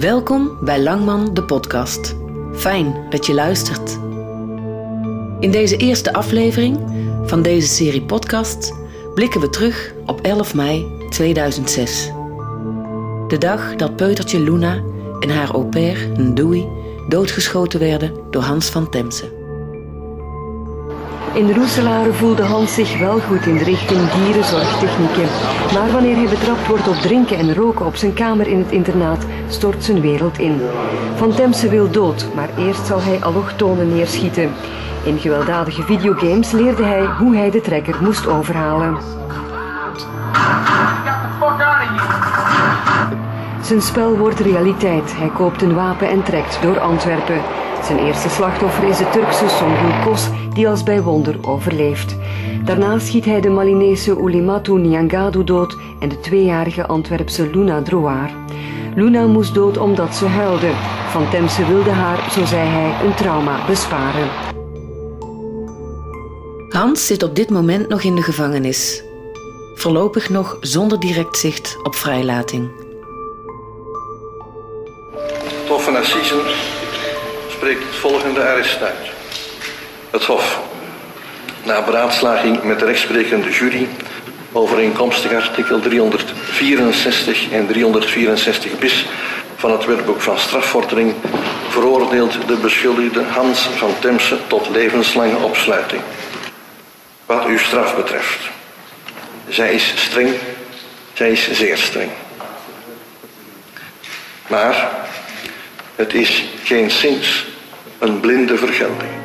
Welkom bij Langman, de podcast. Fijn dat je luistert. In deze eerste aflevering van deze serie podcast blikken we terug op 11 mei 2006. De dag dat peutertje Luna en haar au pair, doodgeschoten werden door Hans van Temse. In Roeselare voelde Hans zich wel goed in de richting dierenzorgtechnieken. Maar wanneer hij betrapt wordt op drinken en roken op zijn kamer in het internaat, stort zijn wereld in. Van Temse wil dood, maar eerst zal hij allochtonen neerschieten. In gewelddadige videogames leerde hij hoe hij de trekker moest overhalen. Zijn spel wordt realiteit. Hij koopt een wapen en trekt door Antwerpen. Zijn eerste slachtoffer is de Turkse Songül Kos, die als bij wonder overleeft. Daarna schiet hij de Malinese Ulimatu Nyangadu dood en de tweejarige Antwerpse Luna Drouard. Luna moest dood omdat ze huilde. Van Temse wilde haar, zo zei hij, een trauma besparen. Hans zit op dit moment nog in de gevangenis. Voorlopig nog zonder direct zicht op vrijlating. Het Hof van Assisen spreekt het volgende arrest uit. Het Hof, na beraadslaging met de rechtsprekende jury, overeenkomstig artikel 364 en 364 bis van het wetboek van strafvordering, veroordeelt de beschuldigde Hans van Temse tot levenslange opsluiting. Wat uw straf betreft. Zij is streng, zij is zeer streng. Maar het is geen sinds een blinde vergelding.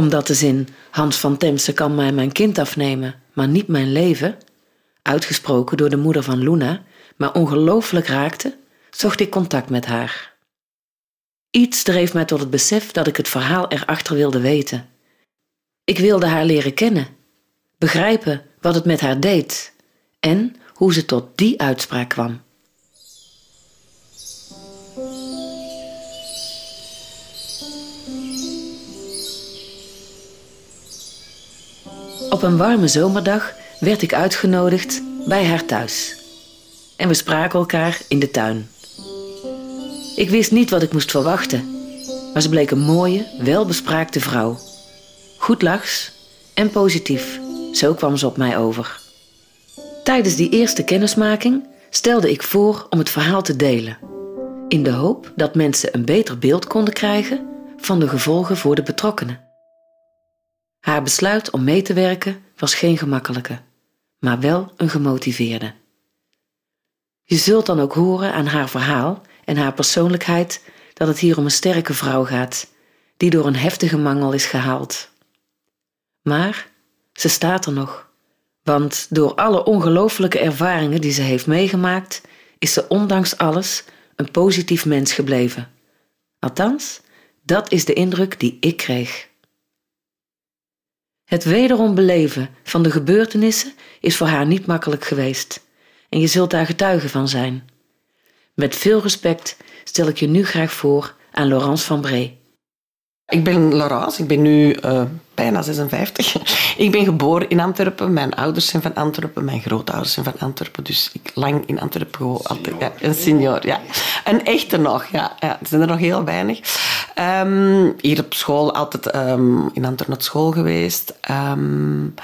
Omdat de zin Hans van Temse kan mij mijn kind afnemen, maar niet mijn leven, uitgesproken door de moeder van Luna, maar ongelooflijk raakte, zocht ik contact met haar. Iets dreef mij tot het besef dat ik het verhaal erachter wilde weten. Ik wilde haar leren kennen, begrijpen wat het met haar deed en hoe ze tot die uitspraak kwam. Op een warme zomerdag werd ik uitgenodigd bij haar thuis. En we spraken elkaar in de tuin. Ik wist niet wat ik moest verwachten, maar ze bleek een mooie, welbespraakte vrouw. Goed lachs en positief, zo kwam ze op mij over. Tijdens die eerste kennismaking stelde ik voor om het verhaal te delen, in de hoop dat mensen een beter beeld konden krijgen van de gevolgen voor de betrokkenen. Haar besluit om mee te werken was geen gemakkelijke, maar wel een gemotiveerde. Je zult dan ook horen aan haar verhaal en haar persoonlijkheid dat het hier om een sterke vrouw gaat, die door een heftige mangel is gehaald. Maar ze staat er nog, want door alle ongelooflijke ervaringen die ze heeft meegemaakt, is ze ondanks alles een positief mens gebleven. Althans, dat is de indruk die ik kreeg. Het wederom beleven van de gebeurtenissen is voor haar niet makkelijk geweest en je zult daar getuige van zijn. Met veel respect stel ik je nu graag voor aan Laurence van Bree. Ik ben Laurence, ik ben nu uh, bijna 56. ik ben geboren in Antwerpen, mijn ouders zijn van Antwerpen, mijn grootouders zijn van Antwerpen, dus ik lang in Antwerpen gewoon altijd. Ja, een senior, ja. Een echte nog, ja. ja er zijn er nog heel weinig. Um, hier op school altijd um, in Antwerpen naar school geweest. Um,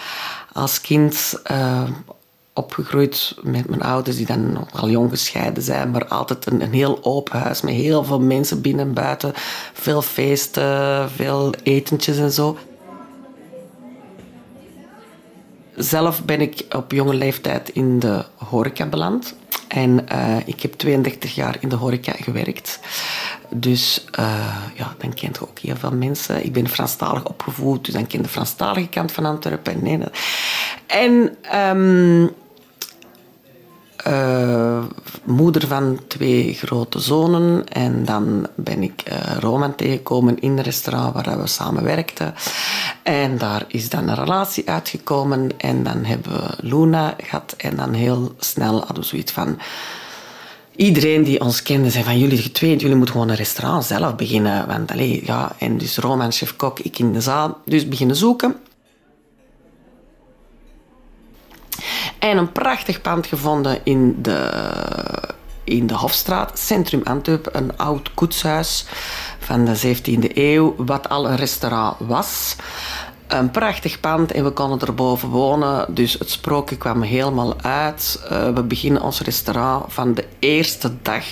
als kind uh, opgegroeid met mijn ouders, die dan al jong gescheiden zijn, maar altijd een, een, heel open huis met heel veel mensen binnen en buiten. Veel feesten, veel etentjes en zo. Zelf ben ik op jonge leeftijd in de horeca beland. En uh, ik heb 32 jaar in de horeca gewerkt. Dus uh, ja, dan kent je ook heel veel mensen. Ik ben Franstalig opgevoed, dus dan ken de Franstalige kant van Antwerpen. Nee, en um, uh, moeder van twee grote zonen. En dan ben ik uh, Roman tegengekomen in een restaurant waar we samen werkten. En daar is dan een relatie uitgekomen. En dan hebben we Luna gehad. En dan heel snel hadden we zoiets van... Iedereen die ons kende zei van jullie twee, jullie moeten gewoon een restaurant zelf beginnen. Want, allez, ja, en dus Roman, chef-kok, ik in de zaal. Dus beginnen zoeken. En een prachtig pand gevonden in de, in de Hofstraat, centrum Antwerpen. Een oud koetshuis van de 17e eeuw, wat al een restaurant was. Een prachtig pand en we konden erboven wonen. Dus het sprookje kwam helemaal uit. Uh, we beginnen ons restaurant van de eerste dag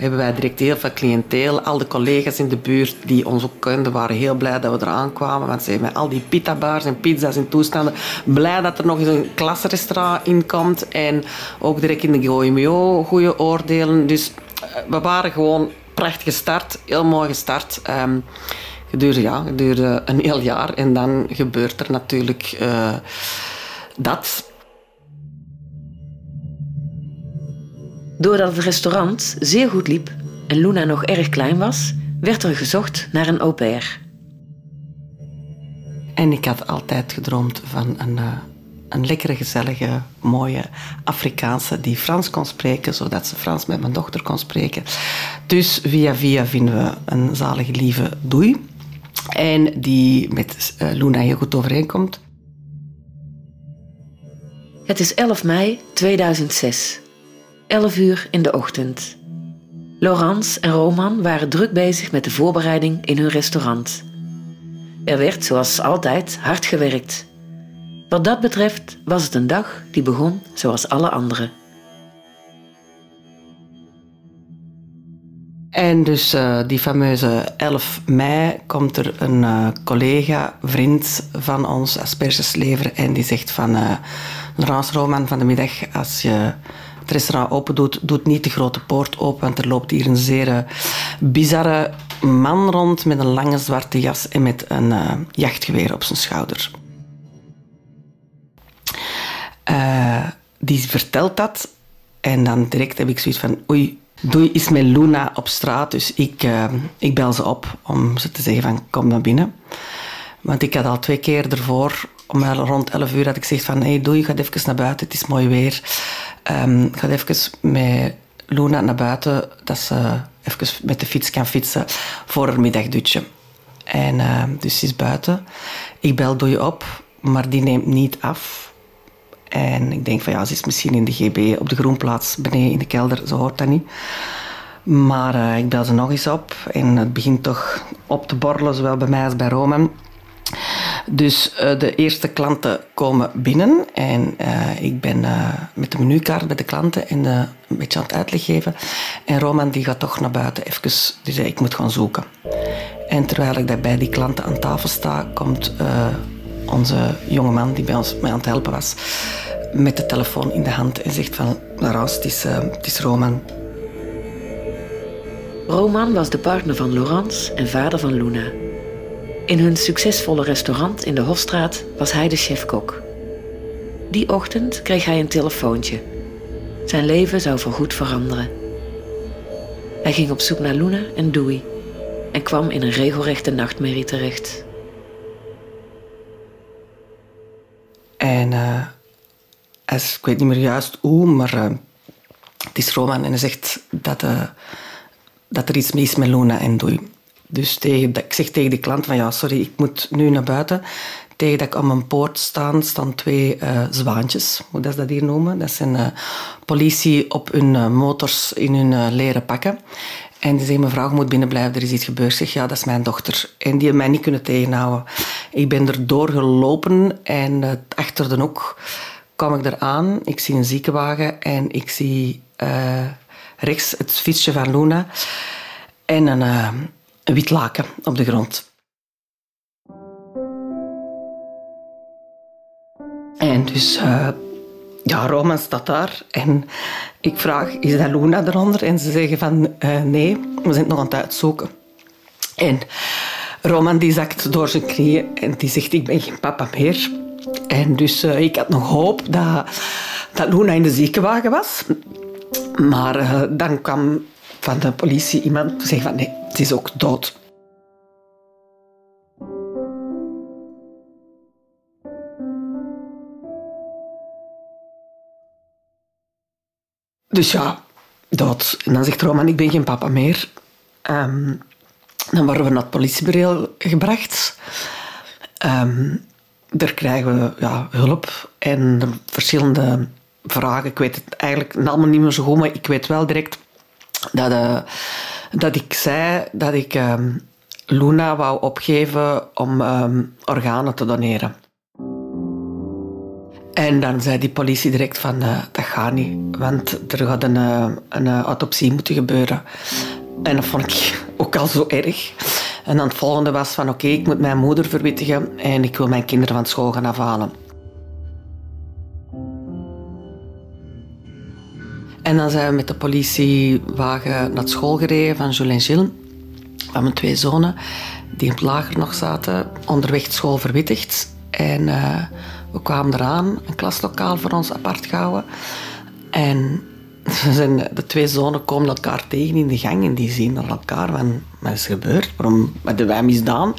hebben wij direct heel veel cliënteel. Al de collega's in de buurt die ons ook kenden, waren heel blij dat we eraan kwamen. Want ze met al die pita-bars en pizza's en toestanden, blij dat er nog eens een klasrestaurant in komt. En ook direct in de GOMO goede oordelen. Dus eh, we waren gewoon prachtig gestart, heel mooi gestart. Um, gedurende, ja, gedurende een heel jaar en dan gebeurt er natuurlijk uh, dat. Doordat het restaurant zeer goed liep en Luna nog erg klein was, werd er gezocht naar een au pair. En ik had altijd gedroomd van een, uh, een lekkere, gezellige, mooie Afrikaanse die Frans kon spreken, zodat ze Frans met mijn dochter kon spreken. Dus via via vinden we een zalige lieve doei. En die met uh, Luna heel goed overeenkomt. Het is 11 mei 2006. 11 uur in de ochtend. Laurence en Roman waren druk bezig met de voorbereiding in hun restaurant. Er werd, zoals altijd, hard gewerkt. Wat dat betreft was het een dag die begon zoals alle andere. En dus uh, die fameuze 11 mei komt er een uh, collega, vriend van ons, aspergeslever, en die zegt van uh, Laurence Roman van de middag, als je het restaurant open doet, doet niet de grote poort open, want er loopt hier een zeer bizarre man rond met een lange zwarte jas en met een jachtgeweer op zijn schouder. die vertelt dat en dan direct heb ik zoiets van oei, Doei is met Luna op straat, dus ik, ik bel ze op om ze te zeggen van kom naar binnen. Want ik had al twee keer ervoor, om rond 11 uur, had ik gezegd van hey, doei, ga even naar buiten, het is mooi weer. Um, ga even met Luna naar buiten, dat ze even met de fiets kan fietsen voor haar middagdutje. En uh, dus ze is buiten. Ik bel doei op, maar die neemt niet af. En ik denk van ja, ze is misschien in de GB op de groenplaats beneden in de kelder, zo hoort dat niet. Maar uh, ik bel ze nog eens op en het begint toch op te borrelen, zowel bij mij als bij Roman. Dus uh, de eerste klanten komen binnen en uh, ik ben met de menukaart bij de klanten en een beetje aan het uitleg geven. En Roman die gaat toch naar buiten even, die zei ik moet gaan zoeken. En terwijl ik daar bij die klanten aan tafel sta, komt onze jonge man die bij ons mee aan het helpen was, met de telefoon in de hand en zegt van, Laurence, het is, het is Roman. Roman was de partner van Laurence en vader van Luna. In hun succesvolle restaurant in de Hofstraat was hij de chefkok. Die ochtend kreeg hij een telefoontje. Zijn leven zou voorgoed veranderen. Hij ging op zoek naar Luna en Dewey en kwam in een regelrechte nachtmerrie terecht. En uh, ik weet niet meer juist hoe, maar uh, het is Roman en hij zegt dat, uh, dat er iets mis is met Luna en Doei. Dus tegen, ik zeg tegen de klant van ja, sorry, ik moet nu naar buiten. Tegen dat ik aan mijn poort staan, staan twee zwaantjes, hoe dat ze dat hier noemen. Dat zijn politie op hun motors in hun leren pakken. En die zeggen, mevrouw, je moet binnenblijven, er is iets gebeurd. zeg, ja, dat is mijn dochter. En die mij niet kunnen tegenhouden. Ik ben er doorgelopen en uh, achter de hoek kwam ik eraan. Ik zie een ziekenwagen en ik zie uh, rechts het fietsje van Luna en een, uh, een wit laken op de grond. En dus ja, Roman staat daar en ik vraag, is dat Luna eronder? En ze zeggen van, uh, nee, we zijn nog aan het uitzoeken. En Roman die zakt door zijn knieën en die zegt, ik ben geen papa meer. En dus uh, ik had nog hoop dat, dat Luna in de ziekenwagen was. Maar dan kwam van de politie iemand zeggen van, nee, het is ook dood. Dus ja, dood. En dan zegt Roman, ik ben geen papa meer. Um, dan worden we naar het politiebureau gebracht. Um, daar krijgen we ja, hulp en verschillende vragen. Ik weet het eigenlijk allemaal niet meer zo goed, maar ik weet wel direct dat, uh, dat ik zei dat ik um, Luna wou opgeven om um, organen te doneren. En dan zei die politie direct van, uh, dat gaat niet, want er gaat een, uh, een autopsie moeten gebeuren. En dat vond ik ook al zo erg. En dan het volgende was van, oké, ik moet mijn moeder verwittigen en ik wil mijn kinderen van school gaan afhalen. En dan zijn we met de politiewagen naar school gereden van Jules en Gilles. Van mijn twee zonen, die in het lager nog zaten, onderweg school verwittigd. En uh, we kwamen eraan, een klaslokaal voor ons apart gehouden. En de twee zonen komen elkaar tegen in de gang en die zien naar elkaar van, wat is er gebeurd? Waarom hebben wij misdaan?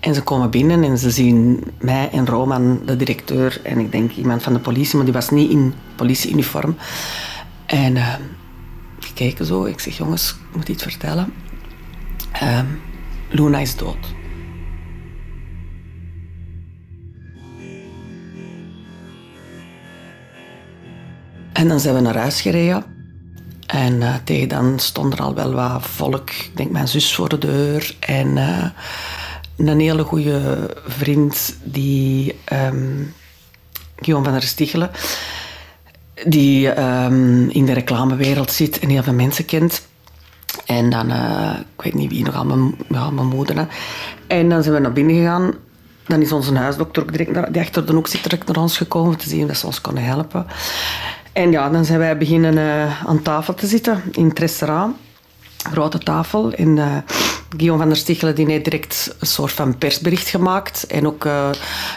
En ze komen binnen en ze zien mij en Roman, de directeur, en ik denk iemand van de politie, maar die was niet in politieuniform. En uh, die kijken zo. Ik zeg, jongens, ik moet iets vertellen. Uh, Luna is dood. En dan zijn we naar huis gereden. En uh, tegen dan stond er al wel wat volk. Ik denk mijn zus voor de deur. En uh, een hele goede vriend, die um, van der Stichelen die um, in de reclamewereld zit en heel veel mensen kent. En dan, uh, ik weet niet wie nog, ja, mijn moeder. En dan zijn we naar binnen gegaan. Dan is onze huisdokter ook direct naar, die achter de hoek zit direct naar ons gekomen te zien dat ze ons konden helpen. En ja, dan zijn wij beginnen uh, aan tafel te zitten in het restaurant. Grote tafel. En uh, Guillaume van der Stichelen die heeft direct een soort van persbericht gemaakt. En ook uh,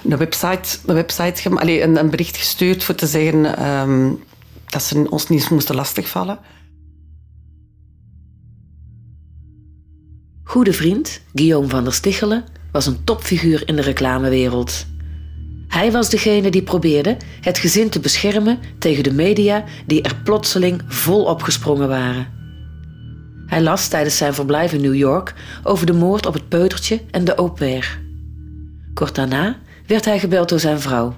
een website, een, een, een, bericht gestuurd voor te zeggen um, dat ze ons niet moesten lastigvallen. Goede vriend, Guillaume van der Stichelen, was een topfiguur in de reclamewereld. Hij was degene die probeerde het gezin te beschermen tegen de media die er plotseling vol opgesprongen waren. Hij las tijdens zijn verblijf in New York over de moord op het peutertje en de au pair. Kort daarna werd hij gebeld door zijn vrouw,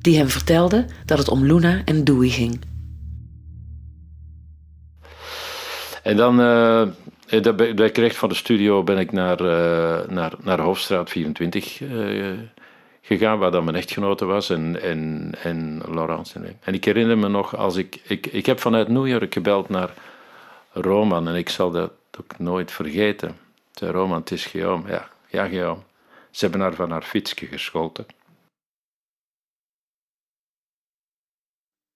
die hem vertelde dat het om Luna en Dewey ging. En dan, uh, bij recht van de studio ben ik naar, uh, naar, naar Hofstraat 24 uh, gegaan, waar dan mijn echtgenote was en, en, en Laurence. En ik herinner me nog, als ik, ik, ik heb vanuit New York gebeld naar Roman, en ik zal dat ook nooit vergeten. Zei Roman, het is Guillaume. Ja, ja Guillaume. Ze hebben haar van haar fietsje gescholten.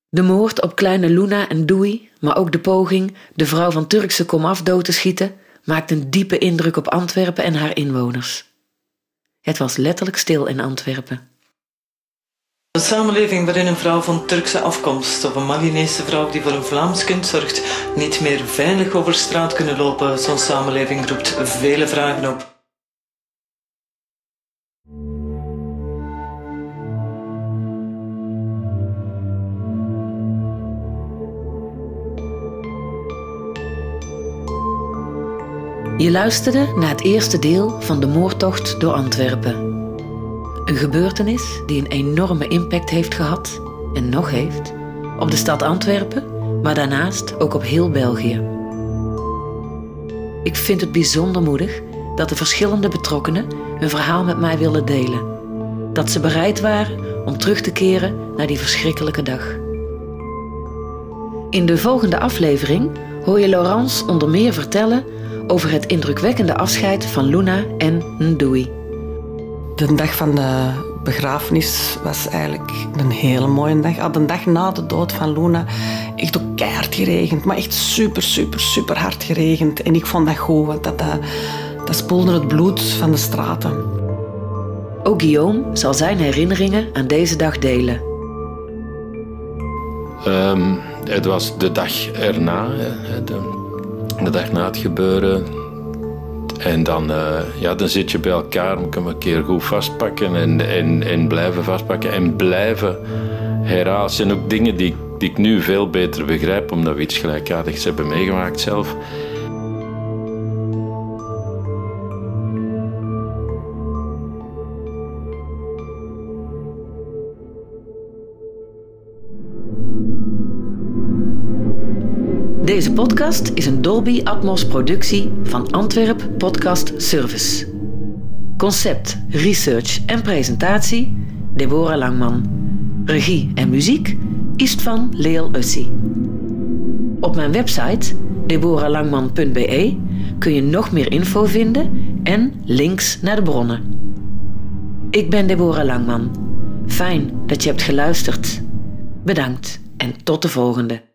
De moord op kleine Luna en Dewey, maar ook de poging de vrouw van Turkse komaf dood te schieten, maakte een diepe indruk op Antwerpen en haar inwoners. Het was letterlijk stil in Antwerpen. Een samenleving waarin een vrouw van Turkse afkomst of een Malinese vrouw die voor een Vlaams kind zorgt niet meer veilig over straat kunnen lopen, zo'n samenleving roept vele vragen op. Je luisterde naar het eerste deel van de moordtocht door Antwerpen. Een gebeurtenis die een enorme impact heeft gehad en nog heeft op de stad Antwerpen, maar daarnaast ook op heel België. Ik vind het bijzonder moedig dat de verschillende betrokkenen hun verhaal met mij willen delen. Dat ze bereid waren om terug te keren naar die verschrikkelijke dag. In de volgende aflevering hoor je Laurence onder meer vertellen over het indrukwekkende afscheid van Luna en Ndui. De dag van de begrafenis was eigenlijk een hele mooie dag. Al de dag na de dood van Luna echt ook keihard geregend. Maar echt super, super, super hard geregend. En ik vond dat goed, want dat, dat, dat spoelde het bloed van de straten. Ook Guillaume zal zijn herinneringen aan deze dag delen. Um, het was de dag erna, de, de dag na het gebeuren en dan, uh, ja, dan zit je bij elkaar, moet je een keer goed vastpakken en, en, en blijven vastpakken en blijven herhalen. Het zijn ook dingen die, die ik nu veel beter begrijp, omdat we iets gelijkaardigs hebben meegemaakt zelf. Deze podcast is een Dolby Atmos productie van Antwerp Podcast Service. Concept, research en presentatie Deborah Langman. Regie en muziek Istvan Leel Ussi. Op mijn website deboralangman.be kun je nog meer info vinden en links naar de bronnen. Ik ben Deborah Langman. Fijn dat je hebt geluisterd. Bedankt en tot de volgende.